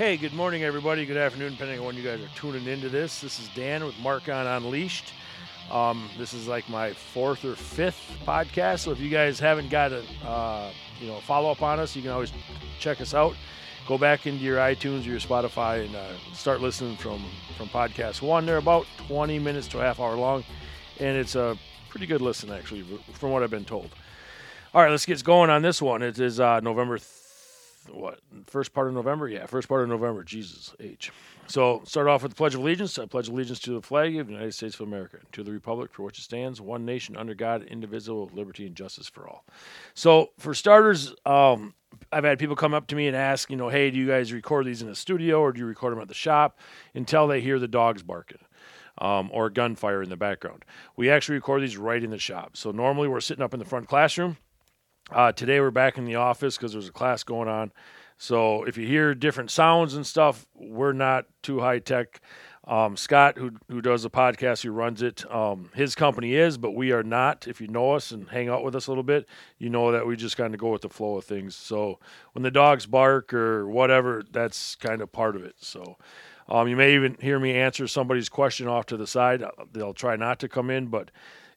Hey, good morning, everybody. Good afternoon, depending on when you guys are tuning into this. This is Dan with Marcon Unleashed. Um, this is like my fourth or fifth podcast. So if you guys haven't got a uh, you know follow up on us, you can always check us out. Go back into your iTunes or your Spotify and uh, start listening from from podcast one. They're about 20 minutes to a half hour long, and it's a pretty good listen actually, from what I've been told. All right, let's get going on this one. It is uh, November. Th- what first part of November? Yeah, first part of November. Jesus H. So start off with the Pledge of Allegiance. I pledge allegiance to the flag of the United States of America, to the republic for which it stands, one nation under God, indivisible, liberty and justice for all. So for starters, um, I've had people come up to me and ask, you know, hey, do you guys record these in a studio or do you record them at the shop? Until they hear the dogs barking. Um, or gunfire in the background. We actually record these right in the shop. So normally we're sitting up in the front classroom. Uh, today we're back in the office because there's a class going on. So if you hear different sounds and stuff, we're not too high tech. Um, Scott, who who does the podcast, who runs it, um, his company is, but we are not. If you know us and hang out with us a little bit, you know that we just kind of go with the flow of things. So when the dogs bark or whatever, that's kind of part of it. So um, you may even hear me answer somebody's question off to the side. They'll try not to come in, but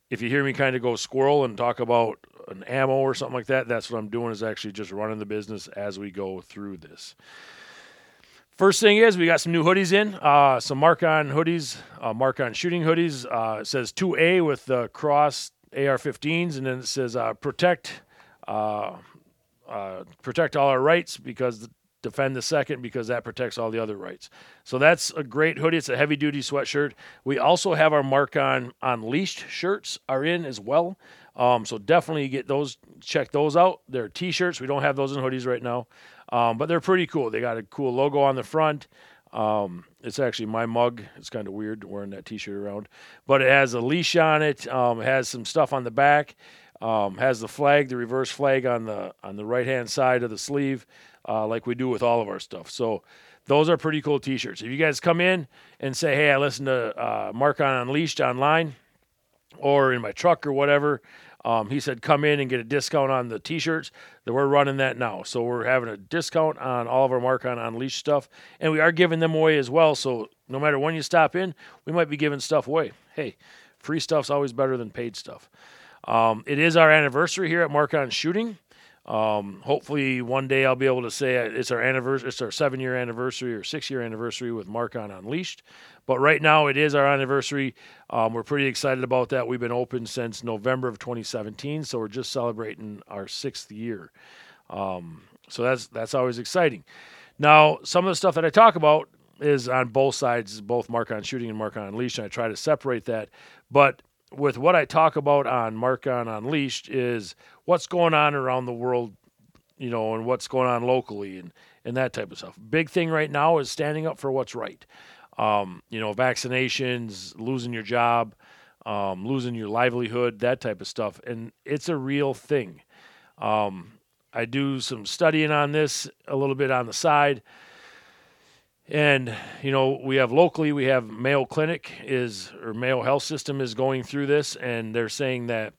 if you hear me kind of go squirrel and talk about an ammo or something like that, that's what I'm doing is actually just running the business as we go through this. First thing is we got some new hoodies in, uh, some Marcon hoodies, uh, Marcon shooting hoodies. Uh, says 2A with the cross AR-15s, and then it says uh, protect, uh, uh, protect all our rights because defend the second because that protects all the other rights. So that's a great hoodie. It's a heavy duty sweatshirt. We also have our mark on on Unleashed shirts are in as well. Um, so definitely get those, check those out. They're t-shirts. We don't have those in hoodies right now, um, but they're pretty cool. They got a cool logo on the front. Um, it's actually my mug. It's kind of weird wearing that t-shirt around, but it has a leash on it. Um, it has some stuff on the back. Um, has the flag, the reverse flag on the on the right hand side of the sleeve, uh, like we do with all of our stuff. So those are pretty cool T-shirts. If you guys come in and say, "Hey, I listened to uh, Marcon Unleashed online," or in my truck or whatever, um, he said, "Come in and get a discount on the T-shirts." That we're running that now, so we're having a discount on all of our Marcon Unleashed stuff, and we are giving them away as well. So no matter when you stop in, we might be giving stuff away. Hey, free stuff's always better than paid stuff. Um, it is our anniversary here at Marcon Shooting. Um, hopefully, one day I'll be able to say it's our anniversary. It's our seven-year anniversary or six-year anniversary with Marcon Unleashed. But right now, it is our anniversary. Um, we're pretty excited about that. We've been open since November of 2017, so we're just celebrating our sixth year. Um, so that's that's always exciting. Now, some of the stuff that I talk about is on both sides, both Marcon Shooting and Marcon Unleashed, and I try to separate that. But with what I talk about on Marcon Unleashed is what's going on around the world, you know, and what's going on locally and, and that type of stuff. Big thing right now is standing up for what's right. Um, you know, vaccinations, losing your job, um, losing your livelihood, that type of stuff. And it's a real thing. Um, I do some studying on this a little bit on the side. And you know, we have locally, we have Mayo Clinic is or Mayo Health System is going through this, and they're saying that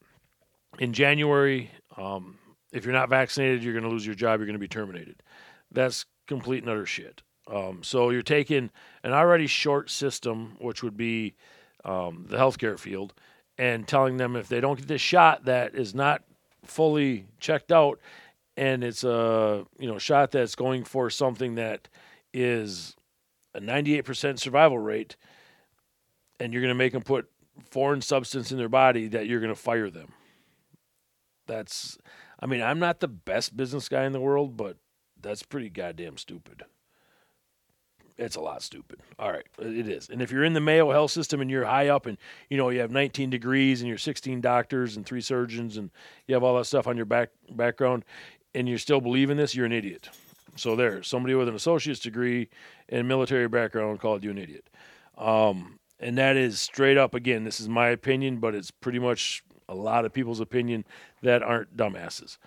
in January, um, if you're not vaccinated, you're going to lose your job. You're going to be terminated. That's complete and utter shit. Um, so you're taking an already short system, which would be um, the healthcare field, and telling them if they don't get this shot that is not fully checked out, and it's a you know shot that's going for something that is a 98% survival rate, and you're going to make them put foreign substance in their body, that you're going to fire them. That's, I mean, I'm not the best business guy in the world, but that's pretty goddamn stupid. It's a lot stupid. All right, it is. And if you're in the Mayo Health System and you're high up and you know you have 19 degrees and you're 16 doctors and three surgeons and you have all that stuff on your back background and you're still believe in this, you're an idiot. So there, somebody with an associate's degree and military background called you an idiot. Um, and that is straight up. Again, this is my opinion, but it's pretty much a lot of people's opinion that aren't dumbasses.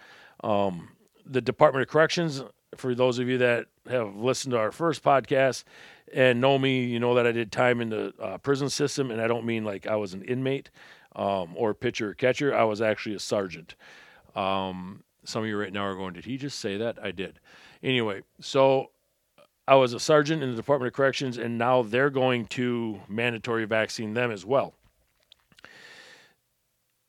Um, the Department of Corrections, for those of you that have listened to our first podcast and know me, you know that I did time in the uh, prison system, and I don't mean like I was an inmate um, or pitcher or catcher. I was actually a sergeant. Um, some of you right now are going, did he just say that? I did. Anyway, so I was a sergeant in the Department of Corrections, and now they're going to mandatory vaccine them as well.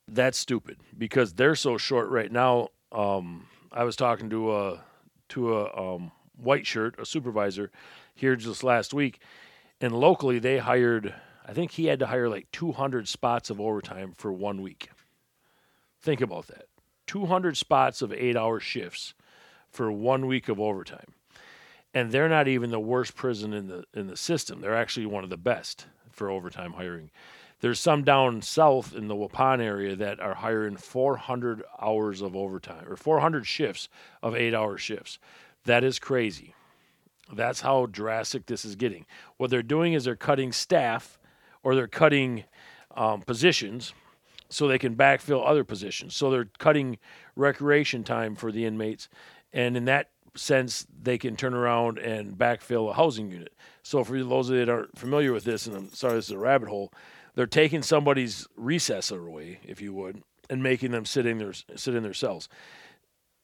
That's stupid because they're so short right now. Um, I was talking to a to a um, white shirt, a supervisor, here just last week, and locally they hired. I think he had to hire like 200 spots of overtime for one week. Think about that 200 spots of eight hour shifts for one week of overtime. And they're not even the worst prison in the in the system. They're actually one of the best for overtime hiring. There's some down south in the Waupun area that are hiring 400 hours of overtime or 400 shifts of eight hour shifts. That is crazy. That's how drastic this is getting. What they're doing is they're cutting staff or they're cutting um, positions so they can backfill other positions. So they're cutting recreation time for the inmates, and in that sense, they can turn around and backfill a housing unit. So for those that aren't familiar with this, and I'm sorry this is a rabbit hole, they're taking somebody's recess away, if you would, and making them sit in their sit in their cells.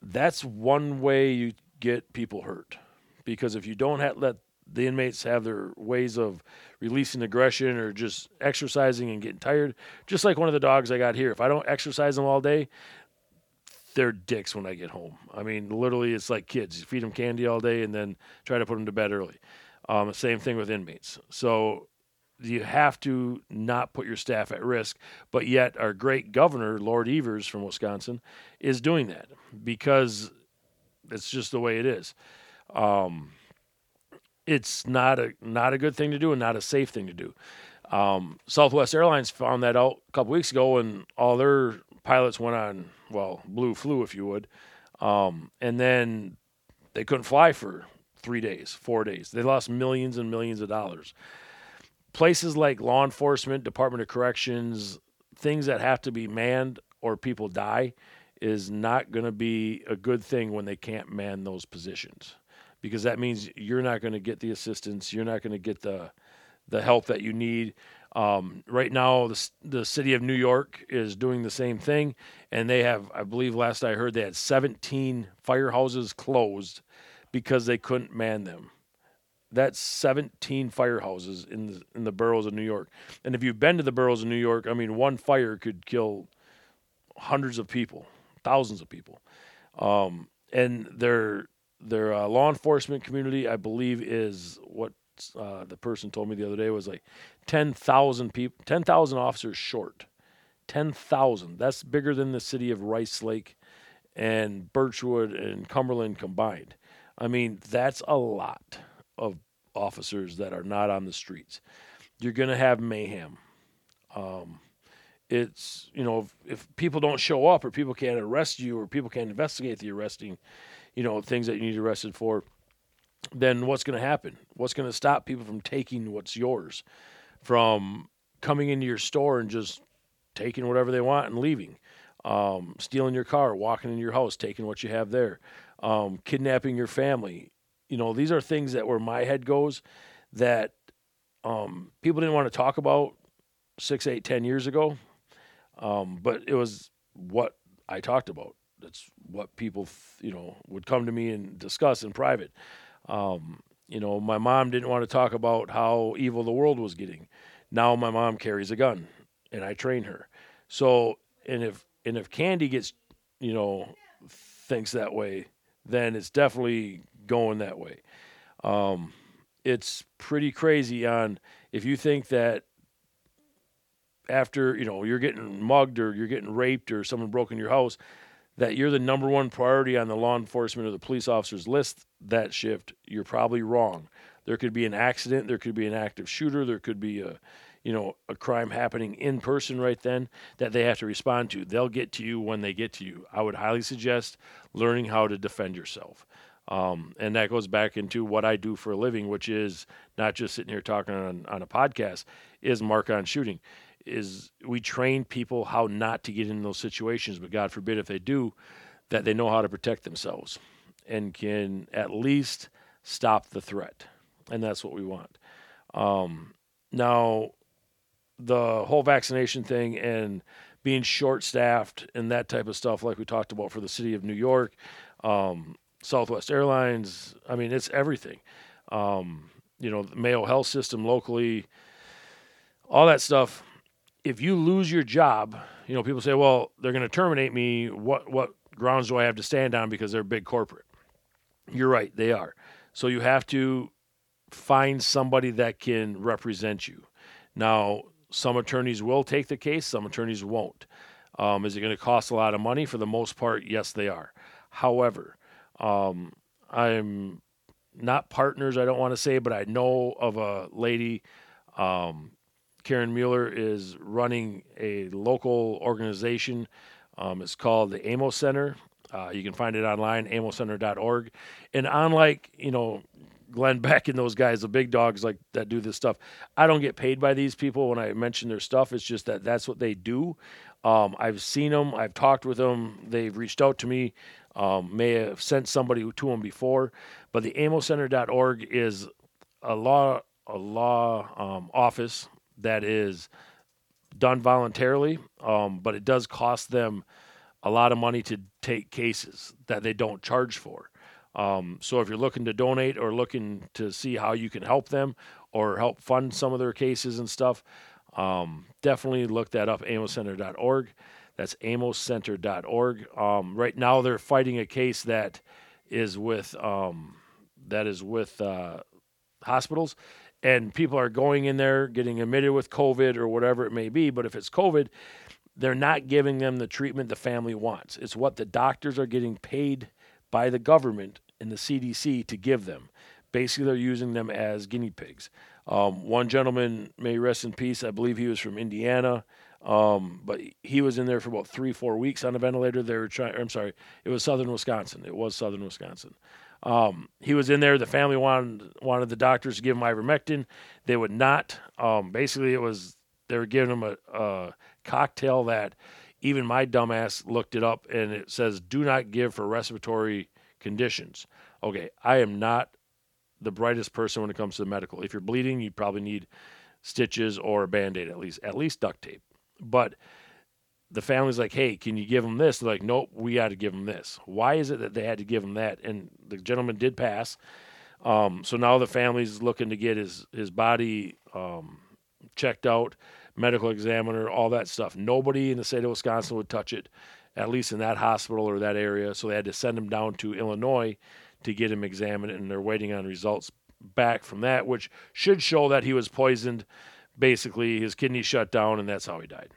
That's one way you get people hurt, because if you don't have, let the inmates have their ways of releasing aggression or just exercising and getting tired. Just like one of the dogs I got here. If I don't exercise them all day, they're dicks when I get home. I mean, literally, it's like kids. You feed them candy all day and then try to put them to bed early. Um, same thing with inmates. So you have to not put your staff at risk. But yet, our great governor, Lord Evers from Wisconsin, is doing that because it's just the way it is. Um, it's not a not a good thing to do and not a safe thing to do. Um, Southwest Airlines found that out a couple weeks ago, and all their pilots went on well blue flu, if you would, um, and then they couldn't fly for three days, four days. They lost millions and millions of dollars. Places like law enforcement, Department of Corrections, things that have to be manned or people die, is not going to be a good thing when they can't man those positions because that means you're not going to get the assistance, you're not going to get the the help that you need. Um, right now, the, the city of New York is doing the same thing, and they have, I believe, last I heard, they had 17 firehouses closed because they couldn't man them. That's 17 firehouses in the, in the boroughs of New York. And if you've been to the boroughs of New York, I mean, one fire could kill hundreds of people, thousands of people. Um, and they're their uh, law enforcement community, I believe, is what uh, the person told me the other day was like 10,000 people, 10,000 officers short. 10,000. That's bigger than the city of Rice Lake and Birchwood and Cumberland combined. I mean, that's a lot of officers that are not on the streets. You're going to have mayhem. Um, it's, you know, if, if people don't show up or people can't arrest you or people can't investigate the arresting, you know, things that you need arrested for, then what's going to happen? What's going to stop people from taking what's yours, from coming into your store and just taking whatever they want and leaving, um, stealing your car, walking into your house, taking what you have there, um, kidnapping your family. You know, these are things that where my head goes that um, people didn't want to talk about six, eight, ten years ago, um, but it was what I talked about that's what people you know would come to me and discuss in private. Um, you know, my mom didn't want to talk about how evil the world was getting. Now my mom carries a gun, and I train her. So, and if and if Candy gets, you know, thinks that way, then it's definitely going that way. Um, it's pretty crazy on if you think that after you know you're getting mugged or you're getting raped or someone broke in your house that you're the number one priority on the law enforcement or the police officers list that shift, you're probably wrong. There could be an accident, there could be an active shooter, there could be a you know a crime happening in person right then that they have to respond to. They'll get to you when they get to you. I would highly suggest learning how to defend yourself. Um, and that goes back into what I do for a living, which is not just sitting here talking on, on a podcast, is Marcon shooting is we train people how not to get in those situations, but God forbid if they do, that they know how to protect themselves and can at least stop the threat. And that's what we want. Um, now, the whole vaccination thing and being short staffed and that type of stuff, like we talked about for the city of New York, um, Southwest Airlines, I mean, it's everything. um, you know, the Mayo Health System locally, all that stuff. If you lose your job, you know, people say, well, they're going to terminate me. What, what grounds do I have to stand on because they're big corporate? You're right, they are. So you have to find somebody that can represent you. Now, some attorneys will take the case, some attorneys won't. Um, is it going to cost a lot of money? For the most part, yes, they are. However, um, I'm not partners, I don't want to say, but I know of a lady, um, Karen Mueller, is running a local organization. Um, it's called the Amos Center. Uh, you can find it online, amoscenter.org. And unlike, you know, Glenn Beck and those guys, the big dogs like that do this stuff. I don't get paid by these people when I mention their stuff. It's just that that's what they do. Um, I've seen them. I've talked with them. They've reached out to me. Um, may have sent somebody to them before, but the amoscenter.org is a law a law um, office that is done voluntarily, um, but it does cost them a lot of money to take cases that they don't charge for. Um, so if you're looking to donate or looking to see how you can help them or help fund some of their cases and stuff, um, definitely look that up, amoscenter.org. That's amoscenter.org. Um, right now, they're fighting a case that is with um, that is with uh, hospitals, and people are going in there getting admitted with COVID or whatever it may be. But if it's COVID, they're not giving them the treatment the family wants. It's what the doctors are getting paid by the government and the CDC to give them. Basically, they're using them as guinea pigs. Um, one gentleman, may rest in peace, I believe he was from Indiana, um, but he was in there for about three, four weeks on a ventilator. They were trying, I'm sorry, it was southern Wisconsin. It was southern Wisconsin. Um, he was in there. The family wanted wanted the doctors to give him ivermectin. They would not. Um, basically, it was they were giving him a, a cocktail that even my dumbass looked it up, and it says do not give for respiratory conditions. Okay, I am not the brightest person when it comes to the medical. If you're bleeding, you probably need stitches or a band-aid at least, at least duct tape. But the family's like, "Hey, can you give him this?" They're like, "Nope, we got to give him this." Why is it that they had to give him that? And the gentleman did pass. Um, so now the family's looking to get his his body um, checked out, medical examiner, all that stuff. Nobody in the state of Wisconsin would touch it at least in that hospital or that area. So they had to send him down to Illinois to get him examined, and they're waiting on results back from that, which should show that he was poisoned. Basically, his kidneys shut down, and that's how he died.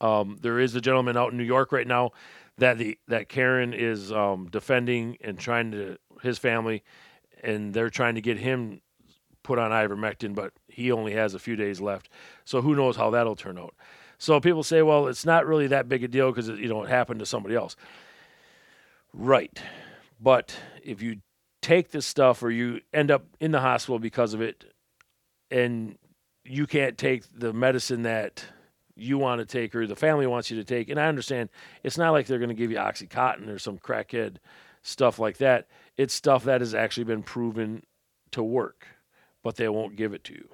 Um, there is a gentleman out in New York right now that the that Karen is um, defending and trying to his family, and they're trying to get him put on ivermectin, but he only has a few days left. So who knows how that'll turn out. So people say, well, it's not really that big a deal because you know it happened to somebody else. Right. But if you take this stuff or you end up in the hospital because of it and you can't take the medicine that you want to take or the family wants you to take, and I understand it's not like they're going to give you Oxycontin or some crackhead stuff like that. It's stuff that has actually been proven to work, but they won't give it to you.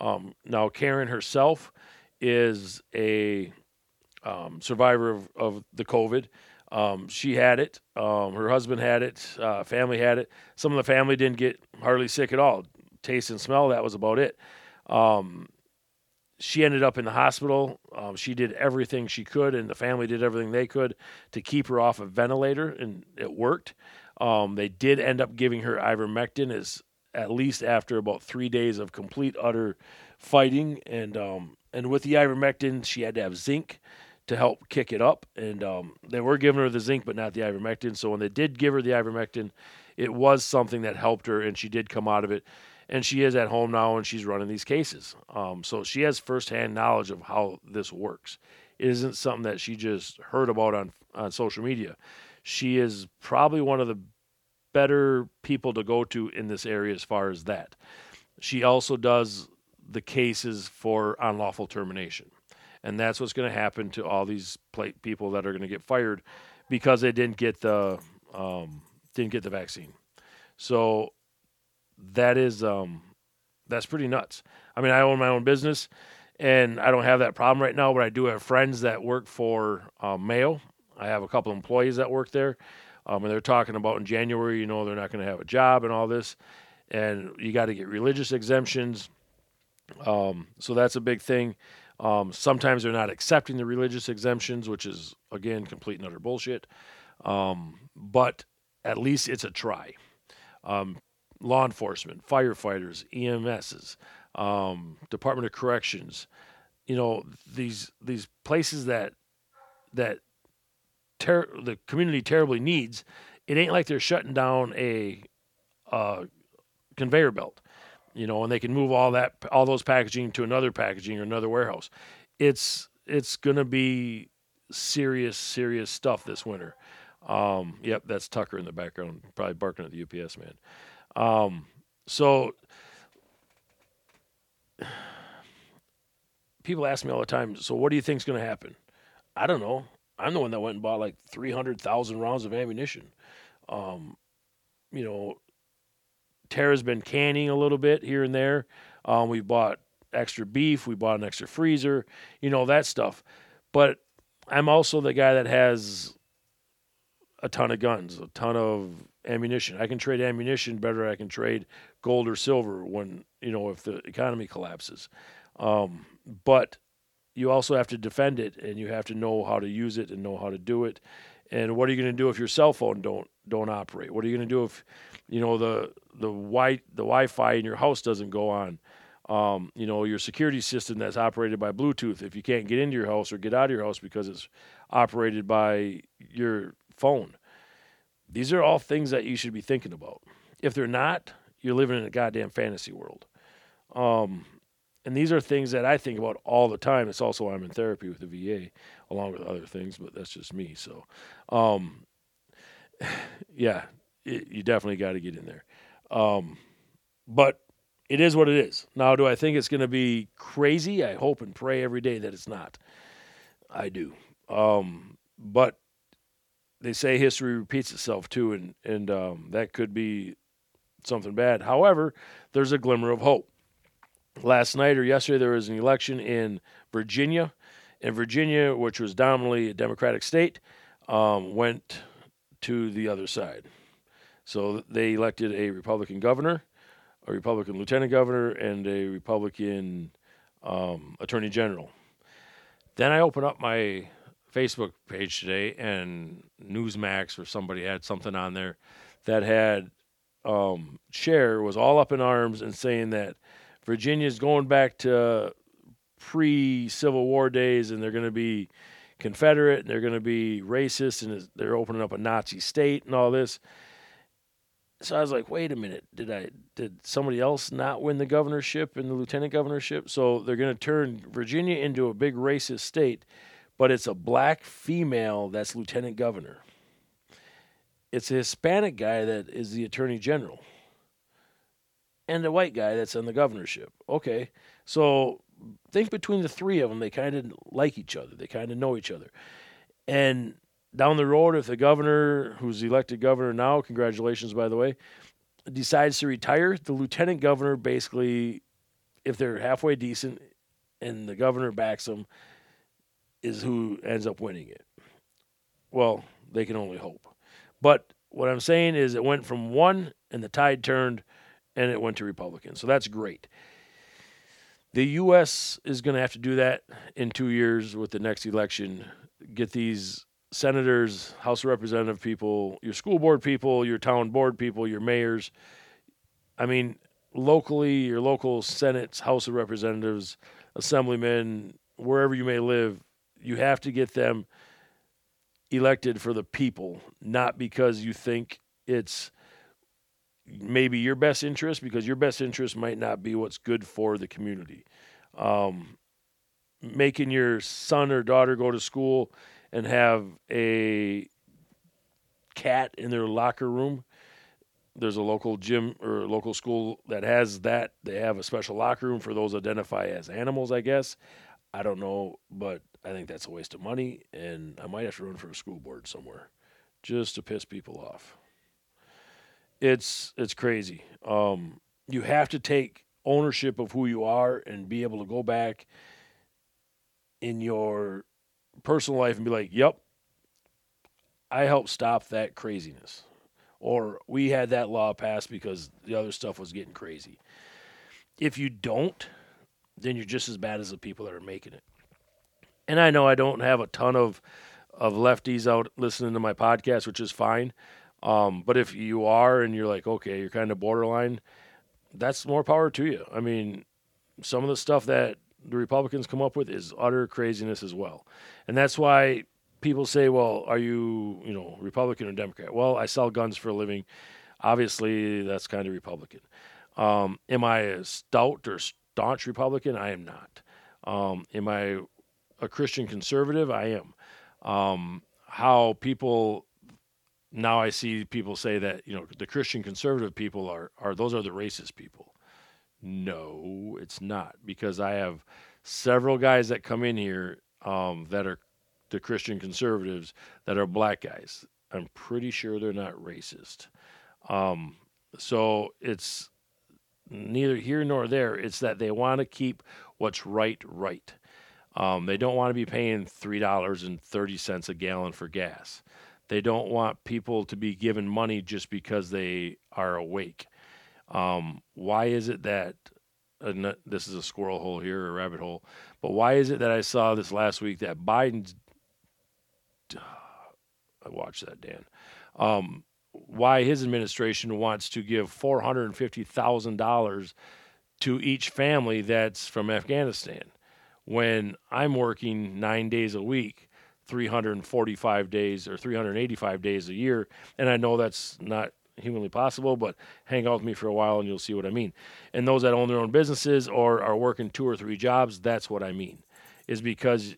Um, now, Karen herself is a um, survivor of, of the COVID. Um, she had it. Um, her husband had it. Uh, family had it. Some of the family didn't get hardly sick at all. Taste and smell, that was about it. Um, she ended up in the hospital. Um, she did everything she could, and the family did everything they could to keep her off a ventilator, and it worked. They did end up giving her ivermectin as at least after about three days of complete utter fighting, and um, and with the ivermectin, she had to have zinc to help kick it up. And um, they were giving her the zinc, but not the ivermectin. So when they did give her the ivermectin, it was something that helped her, and she did come out of it. And she is at home now, and she's running these cases. Um, so she has firsthand knowledge of how this works. It isn't something that she just heard about on on social media. She is probably one of the better people to go to in this area as far as that. She also does the cases for unlawful termination and that's what's going to happen to all these people that are going to get fired because they didn't get the um, didn't get the vaccine. So that is um, that's pretty nuts. I mean, I own my own business, and I don't have that problem right now, but I do have friends that work for um, Mayo. I have a couple employees that work there, um, and they're talking about in January, you know, they're not going to have a job and all this. and you got to get religious exemptions. Um, so that's a big thing. Um, sometimes they're not accepting the religious exemptions, which is again complete and utter bullshit. Um, but at least it's a try. Um, law enforcement, firefighters, EMSs, um, Department of Corrections, you know these these places that that ter- the community terribly needs. It ain't like they're shutting down a uh, conveyor belt, you know, and they can move all that all those packaging to another packaging or another warehouse. It's it's gonna be serious serious stuff this winter. Um, yep, that's Tucker in the background, probably barking at the UPS man. Um, so people ask me all the time, so what do you think's going to happen? I don't know. I'm the one that went and bought like 300,000 rounds of ammunition. Um, you know, Tara's been canning a little bit here and there. Um, we bought extra beef, we bought an extra freezer, you know, that stuff. But I'm also the guy that has a ton of guns, a ton of ammunition. I can trade ammunition better. I can trade gold or silver when you know if the economy collapses. Um, but you also have to defend it, and you have to know how to use it and know how to do it. And what are you going to do if your cell phone don't don't operate? What are you going to do if you know the the wi the Wi-Fi in your house doesn't go on? Um, you know your security system that's operated by Bluetooth. If you can't get into your house or get out of your house because it's operated by your phone, these are all things that you should be thinking about. If they're not, you're living in a goddamn fantasy world. Um, and these are things that I think about all the time. It's also why I'm in therapy with the VA, along with other things, but that's just me. So, um, yeah, it, you definitely got to get in there. Um, but it is what it is. Now, do I think it's going to be crazy? I hope and pray every day that it's not. I do. Um, but they say history repeats itself too, and and um, that could be something bad. However, there's a glimmer of hope last night or yesterday there was an election in Virginia, and Virginia, which was dominantly a Democratic state, um, went to the other side. So they elected a Republican governor, a Republican lieutenant governor, and a Republican um, attorney general. Then I opened up my Facebook page today, and Newsmax or somebody had something on there that had um, was all up in arms and saying that Virginia's going back to pre Civil War days, and they're going to be Confederate, and they're going to be racist, and they're opening up a Nazi state and all this. So I was like, wait a minute, did I did somebody else not win the governorship and the lieutenant governorship? So they're going to turn Virginia into a big racist state, but it's a black female that's lieutenant governor. It's a Hispanic guy that is the attorney general and a white guy that's in the governorship. Okay, so think between the three of them, they kind of like each other. They kind of know each other. And down the road, if the governor, who's elected governor now, congratulations by the way, decides to retire, the lieutenant governor basically, if they're halfway decent and the governor backs them, is who ends up winning it. Well, they can only hope. But what I'm saying is it went from one and the tide turned and it went to Republicans. So that's great. The U.S. is going to have to do that in two years with the next election. Get these senators, House of Representative people, your school board people, your town board people, your mayors. I mean, locally, your local Senate's, House of Representatives, assemblymen, wherever you may live, you have to get them elected for the people, not because you think it's maybe your best interest because your best interest might not be what's good for the community. Um, making your son or daughter go to school and have a cat in their locker room. There's a local gym or local school that has that. They have a special locker room for those identify as animals, I guess. I don't know, but I think that's a waste of money, and I might have to run for a school board somewhere just to piss people off it's it's crazy. Um, you have to take ownership of who you are and be able to go back in your personal life and be like, "Yep, I helped stop that craziness," or we had that law passed because the other stuff was getting crazy. If you don't, then you're just as bad as the people that are making it. And I know I don't have a ton of of lefties out listening to my podcast, which is fine. Um, but if you are and you're like, okay, you're kind of borderline, that's more power to you. I mean, some of the stuff that the Republicans come up with is utter craziness as well. And that's why people say, well, are you, you know, Republican or Democrat? Well, I sell guns for a living. Obviously, that's kind of Republican. Um, am I a stout or staunch Republican? I am not. Um, am I a Christian conservative? I am. Um, how people now I see people say that you know the Christian conservative people are are those are the racist people. No, it's not because I have several guys that come in here um, that are the Christian conservatives that are black guys. I'm pretty sure they're not racist. Um, so it's neither here nor there. It's that they want to keep what's right right. Um, they don't want to be paying three dollars and thirty cents a gallon for gas. They don't want people to be given money just because they are awake. Um, why is it that uh, this is a squirrel hole here, a rabbit hole? But why is it that I saw this last week that Biden's I watched that, Dan. Um, why his administration wants to give four hundred and fifty thousand dollars to each family that's from Afghanistan, when I'm working nine days a week, three hundred and forty-five days or three hundred and eighty-five days a year, and I know that's not humanly possible, but hang out with me for a while and you'll see what I mean. And those that own their own businesses or are working two or three jobs, that's what I mean. Is because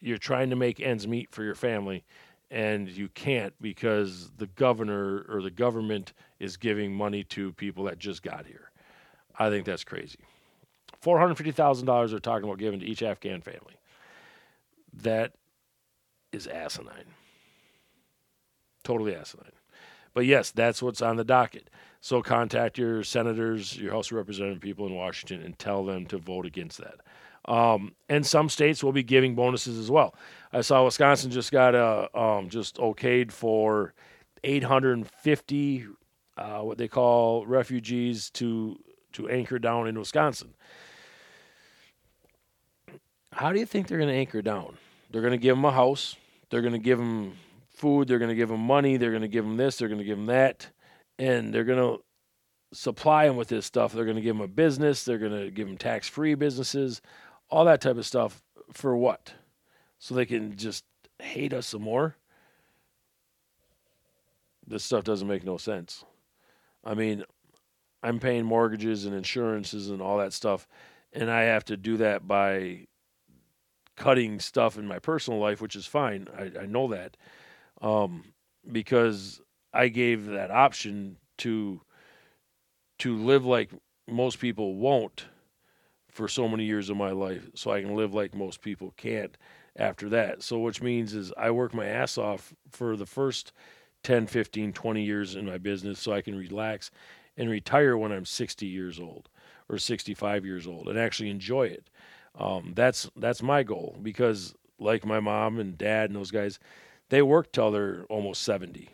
you're trying to make ends meet for your family and you can't because the governor or the government is giving money to people that just got here. I think that's crazy. $450,000 they're talking about giving to each Afghan family. That is asinine. Totally asinine. But yes, that's what's on the docket. So contact your senators, your House of Representative people in Washington, and tell them to vote against that. Um, and some states will be giving bonuses as well. I saw Wisconsin just got a um, just okayed for 850 uh, what they call refugees to to anchor down in Wisconsin. How do you think they're going to anchor down? They're going to give them a house. They're going to give them food. They're going to give them money. They're going to give them this. They're going to give them that, and they're going to supply them with this stuff. They're going to give them a business. They're going to give them tax-free businesses all that type of stuff for what? So they can just hate us some more? This stuff doesn't make no sense. I mean, I'm paying mortgages and insurances and all that stuff, and I have to do that by cutting stuff in my personal life, which is fine. I, I know that um, because I gave that option to to live like most people won't for so many years of my life so I can live like most people can't after that. So which means is I work my ass off for the first 10, 15, 20 years in my business so I can relax and retire when I'm 60 years old or 65 years old and actually enjoy it. Um, that's that's my goal because like my mom and dad and those guys, they work till they're almost 70.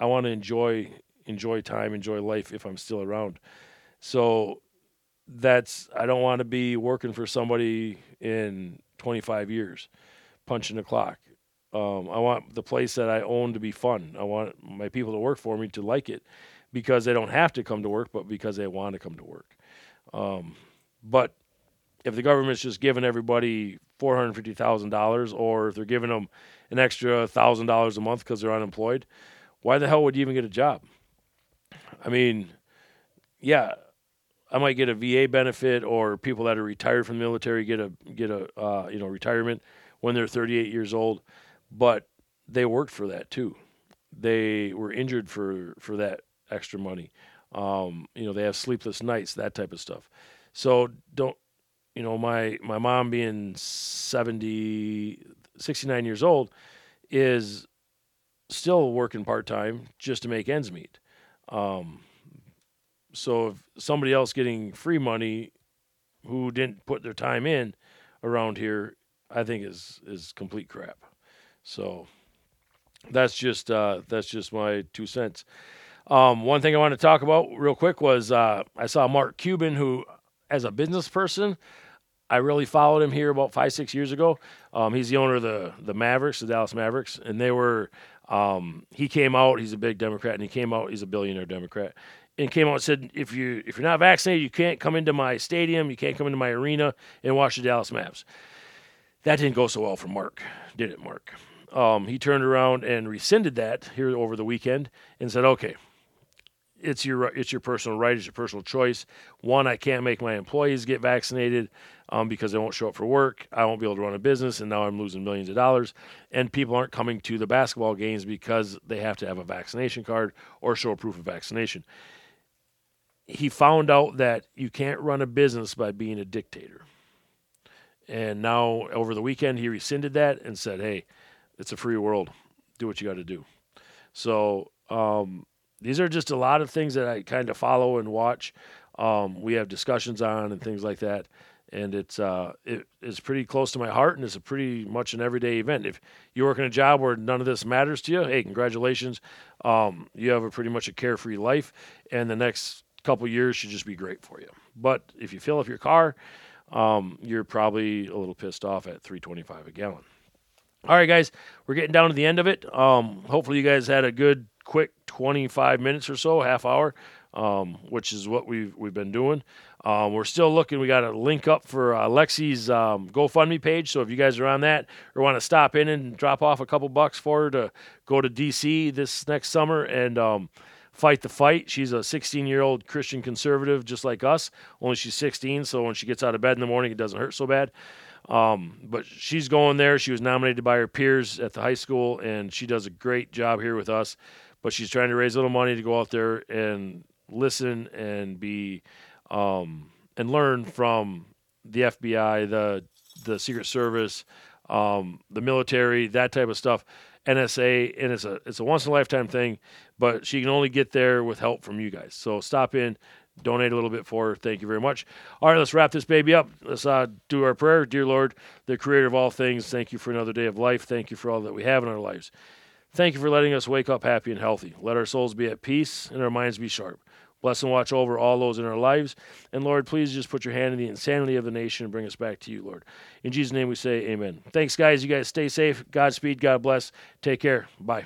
I want to enjoy enjoy time, enjoy life if I'm still around. So that's I don't want to be working for somebody in 25 years, punching the clock. Um, I want the place that I own to be fun. I want my people to work for me to like it because they don't have to come to work, but because they want to come to work. Um, but if the government's just giving everybody four hundred fifty thousand dollars, or if they're giving them an extra thousand dollars a month because they're unemployed, why the hell would you even get a job? I mean, yeah, I might get a VA benefit, or people that are retired from the military get a get a uh, you know retirement when they're 38 years old. But they worked for that too. They were injured for for that extra money. Um, you know, they have sleepless nights, that type of stuff. So don't you know my my mom being 70 69 years old is still working part time just to make ends meet. Um, so if somebody else getting free money who didn't put their time in around here, I think is is complete crap. So that's just uh, that's just my two cents. Um, one thing I want to talk about real quick was uh, I saw Mark Cuban, who, as a business person, I really followed him here about five, six years ago. Um, he's the owner of the the Mavericks, the Dallas Mavericks, and they were. Um, he came out. He's a big Democrat, and he came out. He's a billionaire Democrat, and came out and said, if you if you're not vaccinated, you can't come into my stadium, you can't come into my arena and watch the Dallas Mavs. That didn't go so well for Mark, did it, Mark? Um, he turned around and rescinded that here over the weekend and said, okay, it's your it's your personal right, it's your personal choice. One, I can't make my employees get vaccinated um, because they won't show up for work. I won't be able to run a business, and now I'm losing millions of dollars. And people aren't coming to the basketball games because they have to have a vaccination card or show a proof of vaccination. He found out that you can't run a business by being a dictator. And now, over the weekend, he rescinded that and said, "Hey, it's a free world. Do what you got to do." So um, these are just a lot of things that I kind of follow and watch. Um, we have discussions on and things like that, and it's uh, it is pretty close to my heart, and it's a pretty much an everyday event. If you work in a job where none of this matters to you, hey, congratulations, um, you have a pretty much a carefree life, and the next couple years should just be great for you. But if you fill up your car, um, you're probably a little pissed off at 325 a gallon. All right, guys, we're getting down to the end of it. Um, hopefully, you guys had a good, quick 25 minutes or so, half hour, um, which is what we've we've been doing. Um, we're still looking. We got a link up for uh, Lexi's um, GoFundMe page. So if you guys are on that or want to stop in and drop off a couple bucks for her to go to DC this next summer and um, fight the fight. She's a 16 year old Christian conservative, just like us, only she's 16. So when she gets out of bed in the morning, it doesn't hurt so bad. Um, but she's going there. She was nominated by her peers at the high school, and she does a great job here with us. But she's trying to raise a little money to go out there and listen and be um, and learn from the FBI, the the Secret Service, um, the military, that type of stuff. NSA, and it's a it's a once in a lifetime thing, but she can only get there with help from you guys. So stop in, donate a little bit for her. Thank you very much. All right, let's wrap this baby up. Let's uh, do our prayer. Dear Lord, the creator of all things, thank you for another day of life. Thank you for all that we have in our lives. Thank you for letting us wake up happy and healthy. Let our souls be at peace and our minds be sharp. Bless and watch over all those in our lives. And Lord, please just put your hand in the insanity of the nation and bring us back to you, Lord. In Jesus' name we say amen. Thanks, guys. You guys stay safe. Godspeed. God bless. Take care. Bye.